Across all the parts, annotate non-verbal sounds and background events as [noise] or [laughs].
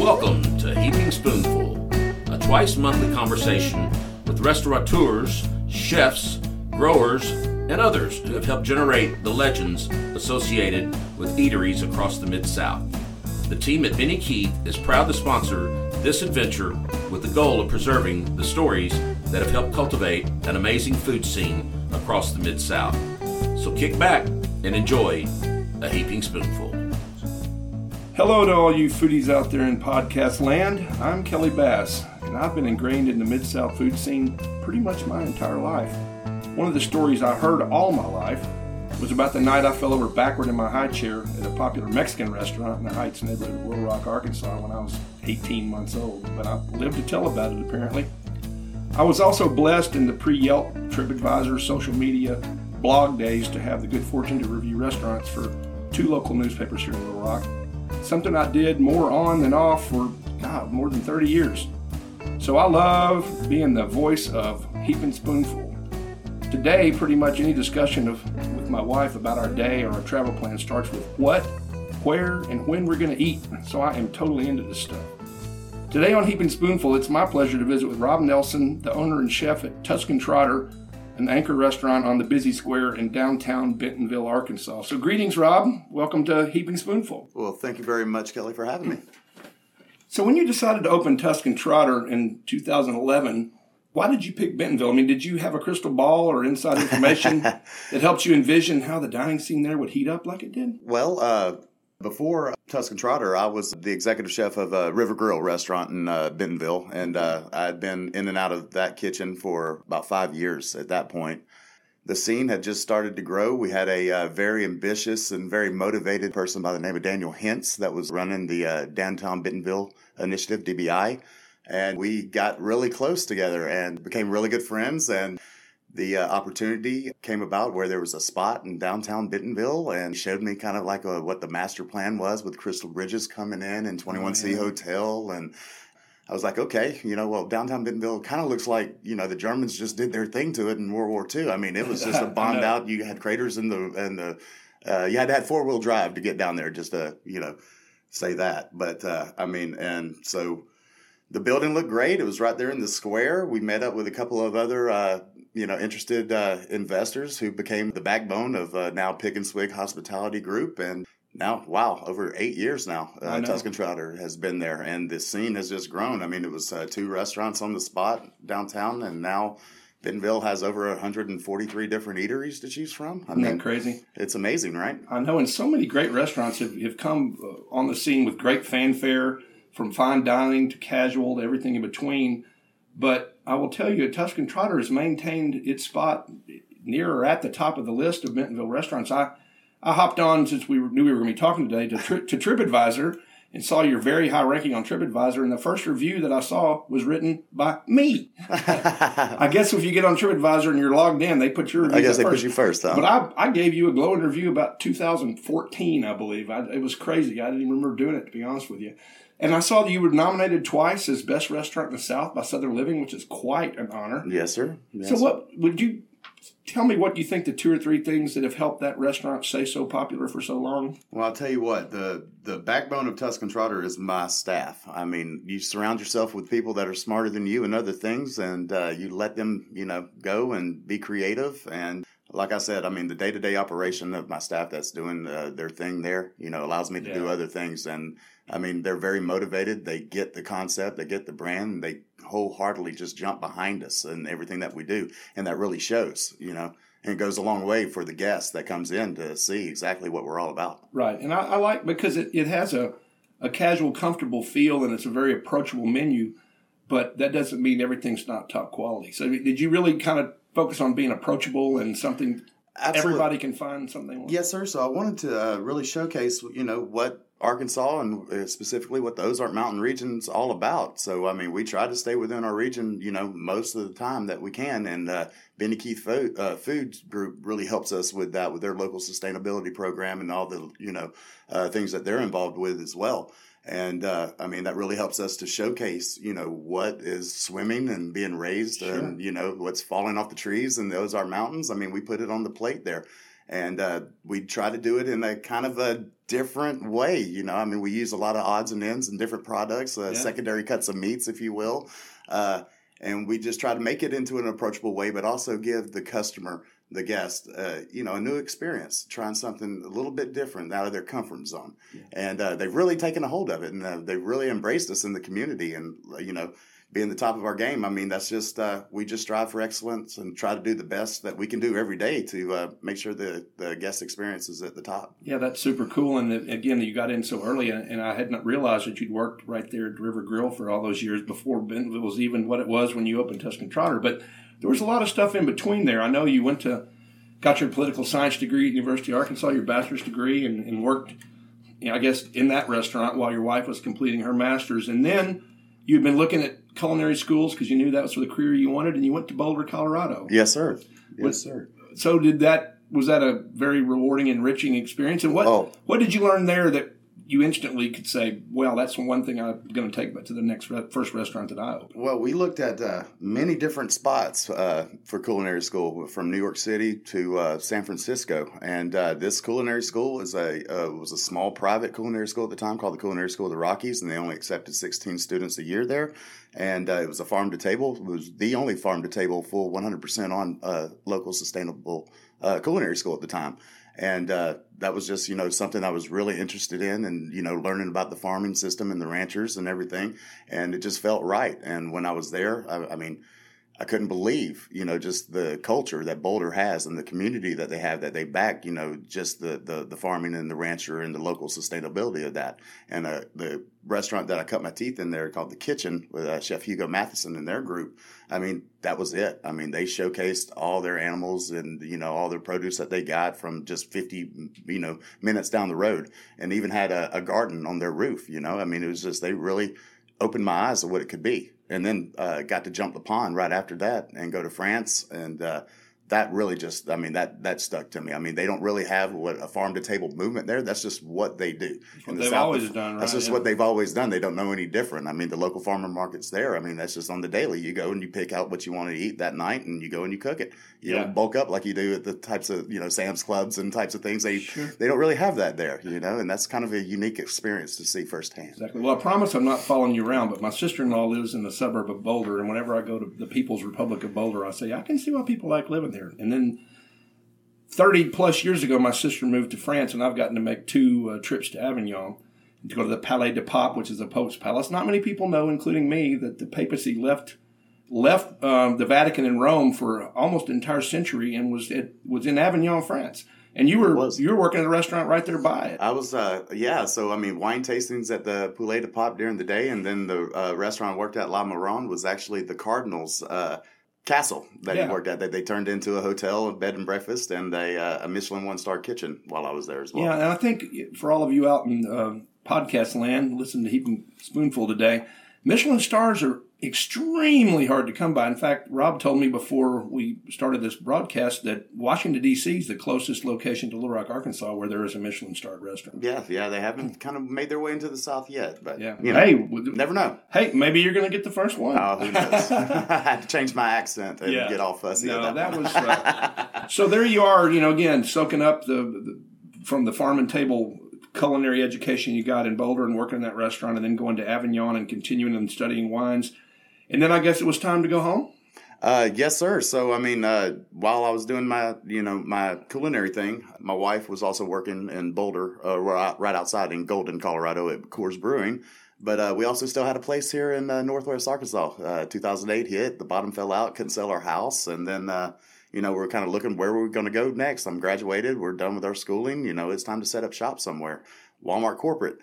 Welcome to Heaping Spoonful, a twice monthly conversation with restaurateurs, chefs, growers, and others who have helped generate the legends associated with eateries across the Mid South. The team at Benny Keith is proud to sponsor this adventure with the goal of preserving the stories that have helped cultivate an amazing food scene across the Mid South. So kick back and enjoy a heaping spoonful. Hello to all you foodies out there in podcast land. I'm Kelly Bass, and I've been ingrained in the Mid South food scene pretty much my entire life. One of the stories I heard all my life was about the night I fell over backward in my high chair at a popular Mexican restaurant in the Heights neighborhood of Little Rock, Arkansas, when I was 18 months old. But I lived to tell about it, apparently. I was also blessed in the pre Yelp, TripAdvisor, social media, blog days to have the good fortune to review restaurants for two local newspapers here in Little Rock something I did more on than off for, God, more than 30 years. So I love being the voice of Heaping Spoonful. Today, pretty much any discussion of with my wife about our day or our travel plan starts with what, where, and when we're going to eat. So I am totally into this stuff. Today on Heaping Spoonful, it's my pleasure to visit with Rob Nelson, the owner and chef at Tuscan Trotter, an anchor restaurant on the busy square in downtown Bentonville, Arkansas. So, greetings, Rob. Welcome to Heaping Spoonful. Well, thank you very much, Kelly, for having me. So, when you decided to open Tuscan Trotter in 2011, why did you pick Bentonville? I mean, did you have a crystal ball or inside information [laughs] that helped you envision how the dining scene there would heat up like it did? Well, uh, before Tuscan Trotter, I was the executive chef of a River Grill restaurant in uh, Bentonville, and uh, I had been in and out of that kitchen for about five years at that point. The scene had just started to grow. We had a uh, very ambitious and very motivated person by the name of Daniel Hintz that was running the uh, Downtown Bentonville Initiative, DBI. And we got really close together and became really good friends. And the uh, opportunity came about where there was a spot in downtown Bentonville and showed me kind of like a, what the master plan was with Crystal Bridges coming in and 21C oh. Hotel. And I was like, okay, you know, well, downtown Bentonville kind of looks like, you know, the Germans just did their thing to it in World War II. I mean, it was just a [laughs] bombed out. You had craters in the, and the, uh, you had to have four wheel drive to get down there just to, you know, say that. But, uh, I mean, and so, the building looked great. It was right there in the square. We met up with a couple of other uh, you know, interested uh, investors who became the backbone of uh, now Pig and Swig Hospitality Group. And now, wow, over eight years now, uh, Tuscan Trotter has been there, and the scene has just grown. I mean, it was uh, two restaurants on the spot downtown, and now Bentonville has over 143 different eateries to choose from. I Isn't mean, that crazy? It's amazing, right? I know, and so many great restaurants have, have come uh, on the scene with great fanfare, from fine dining to casual to everything in between. But I will tell you, Tuscan Trotter has maintained its spot near or at the top of the list of Bentonville restaurants. I, I hopped on since we knew we were going to be talking today to, tri- to TripAdvisor and saw your very high ranking on TripAdvisor. And the first review that I saw was written by me. [laughs] I guess if you get on TripAdvisor and you're logged in, they put your review. I guess they first. put you first, though. But I, I gave you a glowing review about 2014, I believe. I, it was crazy. I didn't even remember doing it, to be honest with you. And I saw that you were nominated twice as best restaurant in the South by Southern Living, which is quite an honor. Yes, sir. Yes, so, what would you tell me? What do you think the two or three things that have helped that restaurant stay so popular for so long? Well, I'll tell you what the the backbone of Tuscan Trotter is my staff. I mean, you surround yourself with people that are smarter than you and other things, and uh, you let them, you know, go and be creative and like I said, I mean, the day to day operation of my staff that's doing uh, their thing there, you know, allows me to yeah. do other things. And I mean, they're very motivated. They get the concept, they get the brand, they wholeheartedly just jump behind us and everything that we do. And that really shows, you know, and it goes a long way for the guest that comes in to see exactly what we're all about. Right. And I, I like because it, it has a, a casual, comfortable feel and it's a very approachable menu, but that doesn't mean everything's not top quality. So did you really kind of focus on being approachable and something Absolutely. everybody can find something? Yes, sir. So I wanted to uh, really showcase, you know, what Arkansas and uh, specifically what the Ozark Mountain region's all about. So, I mean, we try to stay within our region, you know, most of the time that we can. And uh, Benny Keith Food, uh, Foods Group really helps us with that, with their local sustainability program and all the, you know, uh, things that they're involved with as well. And uh, I mean, that really helps us to showcase, you know, what is swimming and being raised sure. and, you know, what's falling off the trees and those are Mountains. I mean, we put it on the plate there. and uh, we try to do it in a kind of a different way. You know, I mean, we use a lot of odds and ends and different products, uh, yeah. secondary cuts of meats, if you will. Uh, and we just try to make it into an approachable way, but also give the customer, the guest, uh, you know, a new experience, trying something a little bit different out of their comfort zone. Yeah. And uh, they've really taken a hold of it, and uh, they've really embraced us in the community, and you know being the top of our game. I mean, that's just uh, we just strive for excellence and try to do the best that we can do every day to uh, make sure the the guest experience is at the top. Yeah, that's super cool. And again, you got in so early, and I had not realized that you'd worked right there at River Grill for all those years before Bentonville was even what it was when you opened Tuscan Trotter. But there was a lot of stuff in between there. I know you went to got your political science degree at University of Arkansas, your bachelor's degree, and, and worked. You know, I guess in that restaurant while your wife was completing her master's, and then you'd been looking at culinary schools because you knew that was for the career you wanted, and you went to Boulder, Colorado. Yes, sir. Yes, sir. So did that? Was that a very rewarding, enriching experience? And what oh. what did you learn there that you instantly could say, well, that's one thing I'm going to take to the next re- first restaurant that I open? Well, we looked at uh, many different spots uh, for culinary school, from New York City to uh, San Francisco, and uh, this culinary school is a uh, was a small private culinary school at the time called the Culinary School of the Rockies, and they only accepted 16 students a year there. And uh, it was a farm to table. It was the only farm to table full 100% on local sustainable culinary school at the time and uh, that was just you know something I was really interested in, and you know learning about the farming system and the ranchers and everything, and it just felt right. And when I was there, I, I mean, I couldn't believe, you know, just the culture that Boulder has and the community that they have that they back, you know, just the the, the farming and the rancher and the local sustainability of that. And uh, the restaurant that I cut my teeth in there called The Kitchen with uh, Chef Hugo Matheson and their group. I mean, that was it. I mean, they showcased all their animals and, you know, all their produce that they got from just 50, you know, minutes down the road and even had a, a garden on their roof, you know. I mean, it was just, they really opened my eyes to what it could be and then uh, got to jump the pond right after that and go to France. And uh, that really just i mean that that stuck to me. I mean they don't really have what a farm to table movement there. That's just what they do. What they've South, always done right? that's just yeah. what they've always done. They don't know any different. I mean the local farmer market's there. I mean that's just on the daily. You go and you pick out what you want to eat that night and you go and you cook it. You yeah. don't bulk up like you do at the types of you know sam's clubs and types of things. They sure. they don't really have that there you know and that's kind of a unique experience to see firsthand. Exactly. Well i promise i'm not following you around but my sister-in-law lives in the suburb of boulder and whenever i go to the people's republic of boulder i say i can see why people like living there and then 30 plus years ago, my sister moved to France, and I've gotten to make two uh, trips to Avignon to go to the Palais de Pape, which is the Pope's palace. Not many people know, including me, that the papacy left left um, the Vatican in Rome for almost an entire century and was it was in Avignon, France. And you were you were working at a restaurant right there by it. I was, uh, yeah. So I mean, wine tastings at the Poulet de Pape during the day, and then the uh, restaurant I worked at La Mirande was actually the Cardinals' uh, castle that yeah. he worked at that they turned into a hotel, a bed and breakfast, and a, uh, a Michelin one star kitchen while I was there as well. Yeah, and I think for all of you out in uh, podcast land, listen to Heaping Spoonful today, Michelin stars are extremely hard to come by. In fact, Rob told me before we started this broadcast that Washington D.C. is the closest location to Little Rock, Arkansas, where there is a Michelin-starred restaurant. Yeah, yeah, they haven't kind of made their way into the South yet, but yeah, you know, hey, never know. Hey, maybe you're going to get the first one. Oh, who knows? [laughs] I had to change my accent and yeah. get all fussy. No, that, that was uh, so. There you are, you know, again soaking up the, the from the farm and table culinary education you got in Boulder and working in that restaurant, and then going to Avignon and continuing and studying wines and then I guess it was time to go home. Uh, yes, sir. So, I mean, uh, while I was doing my, you know, my culinary thing, my wife was also working in Boulder, uh, right outside in Golden, Colorado, at Coors Brewing. But uh, we also still had a place here in uh, Northwest Arkansas. Uh, 2008 hit, the bottom fell out, couldn't sell our house, and then, you know, we are kind of looking where we're going to go next. I'm graduated, we're done with our schooling. You know, it's time to set up shop somewhere. Walmart corporate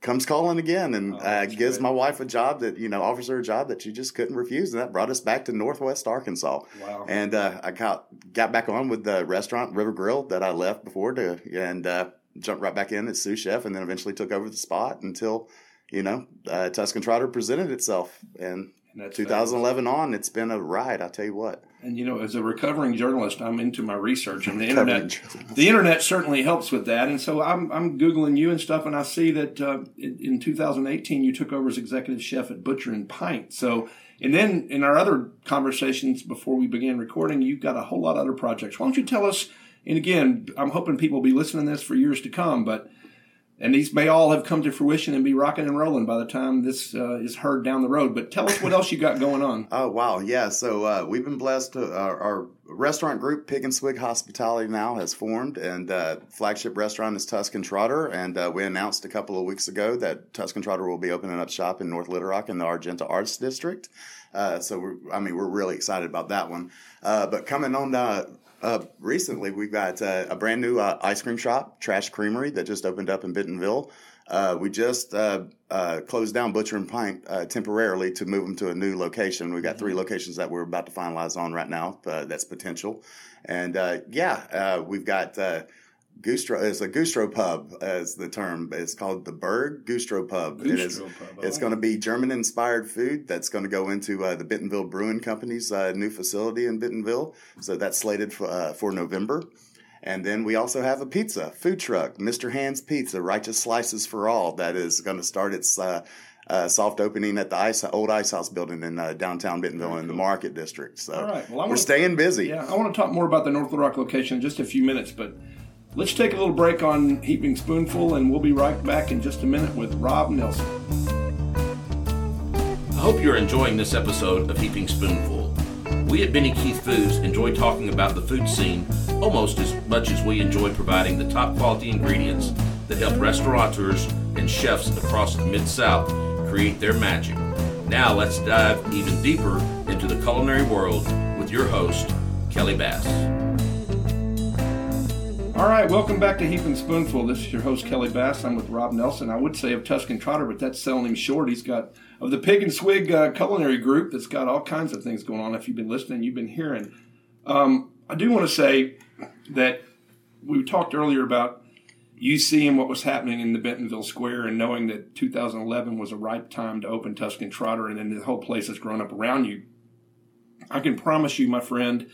comes calling again and oh, uh, gives great. my wife a job that you know offers her a job that she just couldn't refuse and that brought us back to northwest arkansas wow. and uh, i got got back on with the restaurant river grill that i left before to and uh, jumped right back in as sous chef and then eventually took over the spot until you know uh, tuscan trotter presented itself and, and 2011 on it's been a ride i tell you what and you know, as a recovering journalist, I'm into my research, and the internet. The internet certainly helps with that. And so I'm I'm googling you and stuff, and I see that uh, in, in 2018 you took over as executive chef at Butcher and Pint. So, and then in our other conversations before we began recording, you've got a whole lot of other projects. Why don't you tell us And again, I'm hoping people will be listening to this for years to come, but and these may all have come to fruition and be rocking and rolling by the time this uh, is heard down the road. But tell us what else you got going on. [laughs] Oh wow, yeah. So uh, we've been blessed. To, our, our, restaurant group, Pig and Swig Hospitality, now has formed, and uh, flagship restaurant is Tuscan Trotter. And uh, we announced a couple of weeks ago that Tuscan Trotter will be opening up shop in North Little Rock in the Argenta Arts District. Uh, so we're, I mean, we're really excited about that one. Uh, but coming on uh, recently, we've got uh, a brand new uh, ice cream shop, Trash Creamery, that just opened up in Bentonville. Uh, we just uh, uh, closed down Butcher and Pint temporarily to move them to a new location. We've got three mm-hmm. locations that we're about to finalize on right now. that's potential. And yeah, we've got Gustro is a Gustro pub as the term. It's called the Berg Gustro Pub. Gustro it is, pub. It's going to be German inspired food that's going to go into uh, the Bentonville Brewing Company's uh, new facility in Bentonville. So that's slated for, uh, for November. And then we also have a pizza food truck, Mr. Hands Pizza, Righteous Slices for All, that is going to start its uh, uh, soft opening at the ice, old Ice House building in uh, downtown Bentonville cool. in the Market District. So All right. well, we're staying busy. Yeah, I want to talk more about the North Little Rock location in just a few minutes, but Let's take a little break on Heaping Spoonful, and we'll be right back in just a minute with Rob Nelson. I hope you're enjoying this episode of Heaping Spoonful. We at Benny Keith Foods enjoy talking about the food scene almost as much as we enjoy providing the top quality ingredients that help restaurateurs and chefs across the Mid South create their magic. Now let's dive even deeper into the culinary world with your host, Kelly Bass. All right, welcome back to Heaping Spoonful. This is your host Kelly Bass. I'm with Rob Nelson. I would say of Tuscan Trotter, but that's selling him short. He's got of the Pig and Swig uh, culinary group that's got all kinds of things going on. If you've been listening, you've been hearing. Um, I do want to say that we talked earlier about you seeing what was happening in the Bentonville Square and knowing that 2011 was a ripe time to open Tuscan Trotter, and then the whole place has grown up around you. I can promise you, my friend,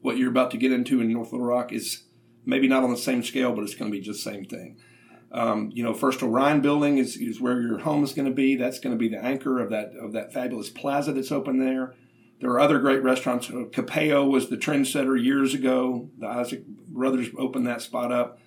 what you're about to get into in North Little Rock is maybe not on the same scale, but it's going to be just the same thing. Um, you know, First Orion Building is, is where your home is going to be. That's going to be the anchor of that of that fabulous plaza that's open there. There are other great restaurants. Uh, Capeo was the trendsetter years ago. The Isaac brothers opened that spot up.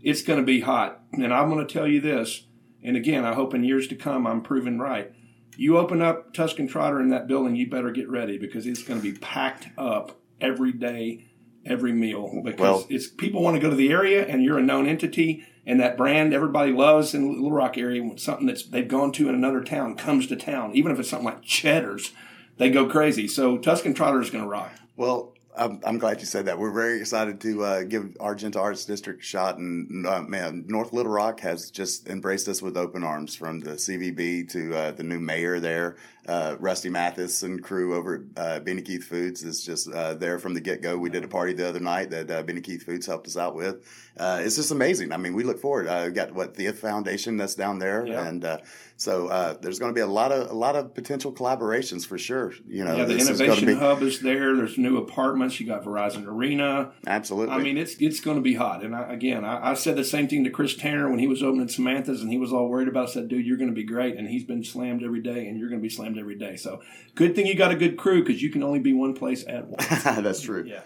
It's going to be hot, and I'm going to tell you this. And again, I hope in years to come I'm proven right. You open up Tuscan Trotter in that building, you better get ready because it's going to be packed up every day every meal because well, it's people want to go to the area and you're a known entity and that brand everybody loves in Little Rock area when something that's they've gone to in another town comes to town even if it's something like Cheddar's they go crazy so Tuscan Trotter is going to rock well I'm, I'm, glad you said that. We're very excited to uh, give Argenta Arts District a shot, and uh, man, North Little Rock has just embraced us with open arms. From the CVB to uh, the new mayor there, uh, Rusty Mathis and crew over at uh, Benny Keith Foods is just uh, there from the get go. We did a party the other night that uh, Benny Keith Foods helped us out with. Uh, it's just amazing. I mean, we look forward. Uh, we got what the Foundation that's down there, yeah. and uh, so there's going to be a lot of a lot of potential collaborations for sure. You know, yeah, the innovation be... hub is there. There's new apartments. You got Verizon Arena. Absolutely. I mean, it's it's going to be hot. And I, again, I, I, said the same thing to Chris Tanner when he was opening Samantha's, and he was all worried about. It. I said, dude, you're going to be great, and he's been slammed every day, and you're going to be slammed every day. So good thing you got a good crew because you can only be one place at once. [laughs] That's true. Yeah.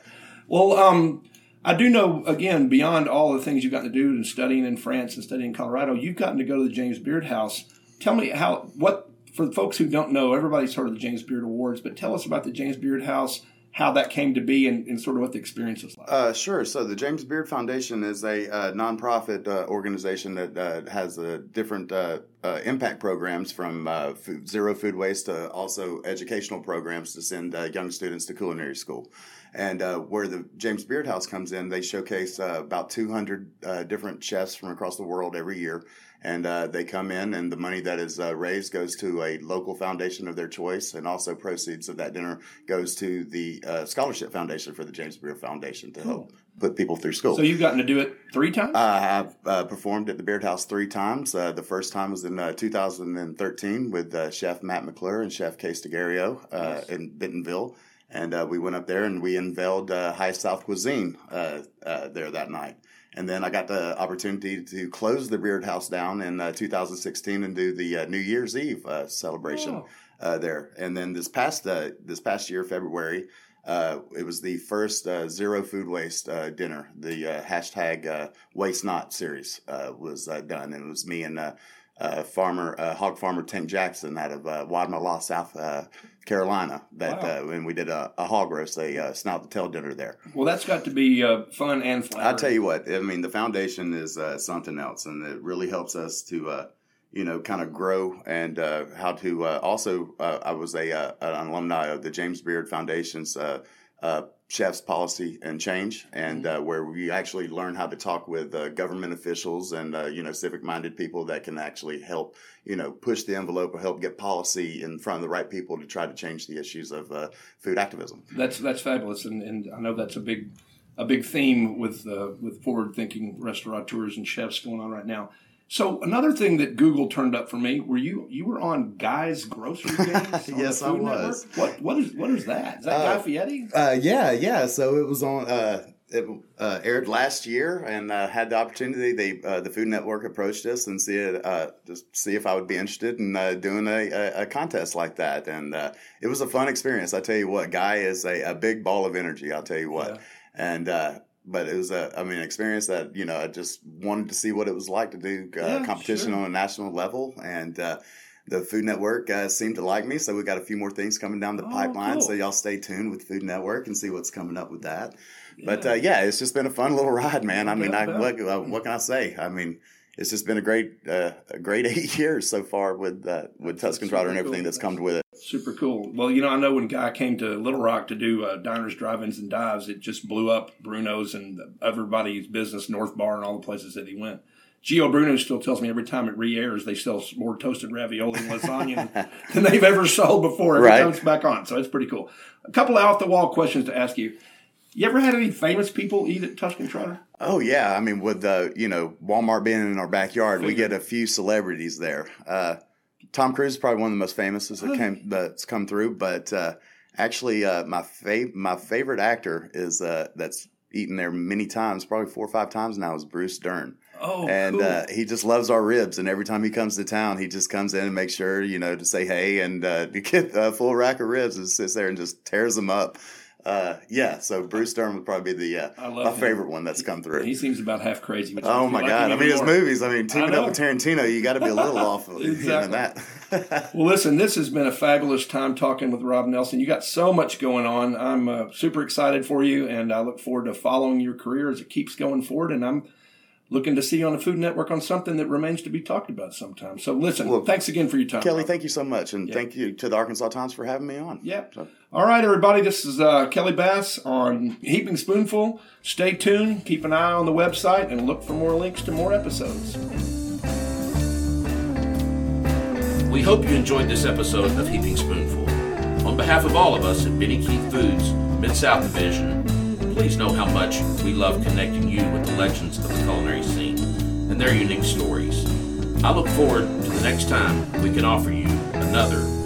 Well, um, I do know again beyond all the things you've gotten to do and studying in France and studying in Colorado, you've gotten to go to the James Beard House. Tell me how what for the folks who don't know, everybody's heard of the James Beard Awards, but tell us about the James Beard House how that came to be and, and, sort of what the experience was like. Uh, sure. So the James Beard Foundation is a uh, nonprofit uh, organization that uh, has different uh, uh, impact programs from food, zero food waste to also educational programs to send young students to culinary school. And where the James Beard House comes in, they showcase about 200 different chefs from across the world every year and uh, they come in, and the money that is uh, raised goes to a local foundation of their choice, and also proceeds of that dinner goes to the uh, scholarship foundation for the James Beard Foundation to help put people through school. So you've gotten to do it three times? I have uh, performed at the Beard House three times. Uh, the first time was in uh, 2013 with Chef Matt McClure and Chef Case Dighero yes. in Bentonville. And we went up there and we unveiled High South Cuisine there that night. And then I got the opportunity to close the Beard House down in uh, 2016 and do the uh, New Year's Eve uh, celebration oh. Uh, there. And then this past uh, this past year, February, uh, it was the first uh, zero food waste uh, dinner. The uh, hashtag uh, Waste Not series uh, was done, and it was me and farmer hog farmer Tank Jackson out of uh, Wadmalaw, South Carolina. That wow. when we did a, a hog roast, a snout the tail dinner there. Well, that's got to be fun and flattering. I tell you what, I mean, the foundation is something else, and it really helps us to you know, kind of grow and uh, how to uh, also. Uh, I was a uh, an alumni of the James Beard Foundation's uh, uh, Chefs Policy and Change, and Mm-hmm. where we actually learn how to talk with government officials and you know civic minded people that can actually help you know push the envelope or help get policy in front of the right people to try to change the issues of food activism. That's that's fabulous, and, and I know that's a big a big theme with with forward thinking restaurateurs and chefs going on right now. So another thing that Google turned up for me were you you were on Guy's Grocery [laughs] Games. yes, I was. Network? What what is what is that? Is that Uh, Guy Fieri? Uh, yeah, yeah. So it was on. Uh, it uh, aired last year, and uh, had the opportunity. They uh, the Food Network approached us and see it, uh, just see if I would be interested in uh, doing a, a, a contest like that, and uh, it was a fun experience. I tell you what, Guy is a, a big ball of energy. I'll tell you what, Yeah. and. But it was a, I mean, experience that you know I just wanted to see what it was like to do uh, Yeah, competition sure. on a national level, and uh, the Food Network uh, seemed to like me, so we got a few more things coming down the Oh, pipeline. cool. So y'all stay tuned with Food Network and see what's coming up with that. But Yeah. uh, yeah, it's just been a fun little [laughs] ride, man. I mean, I, what, uh, what can I say? I mean, it's just been a great, uh, a great [laughs] eight years so far with uh, with Tuscan Trotter and everything cool. that's come with it. Super cool. Well, you know, I know when Guy came to Little Rock to do uh, diners, drive-ins, and dives, it just blew up Bruno's and everybody's business, North Bar, and all the places that he went. Gio Bruno still tells me every time it re-airs, they sell more toasted ravioli and lasagna [laughs] than, they've ever sold before. Every Right. time it's back on, so it's pretty cool. A couple of off-the-wall questions to ask you. You ever had any famous people eat at Tuscan Trotter? Oh yeah, I mean, with the you know Walmart being in our backyard, we get a few celebrities there. Uh, Tom Cruise is probably one of the most famous that Oh. came that's come through. But uh, actually, uh, my fav- my favorite actor is uh, that's eaten there many times, probably four or five times now, is Bruce Dern. Oh, and cool. uh, he just loves our ribs. And every time he comes to town, he just comes in and makes sure you know to say hey and uh, [laughs] to get a full rack of ribs and sits there and just tears them up. Uh, yeah, so Bruce Dern would probably be the uh, my him. favorite one that's come through. he seems about half crazy. Oh my like god! I mean, his more. movies. I mean, teaming know. up with Tarantino, you got to be a little off of [laughs] you know, Exactly. that. Well, listen, this has been a fabulous time talking with Rob Nelson. You got so much going on. I'm uh, super excited for you, and I look forward to following your career as it keeps going forward. And I'm looking to see you on the Food Network on something that remains to be talked about sometime. So, listen, Well, thanks again for your time. Kelly, Rob. thank you so much, and thank you to the Arkansas Times for having me on. Yeah. So- All right, everybody. This is uh, Kelly Bass on Heaping Spoonful. Stay tuned. Keep an eye on the website and look for more links to more episodes. We hope you enjoyed this episode of Heaping Spoonful. On behalf of all of us at Benny Keith Foods Mid South Division, please know how much we love connecting you with the legends of the culinary scene and their unique stories. I look forward to the next time we can offer you another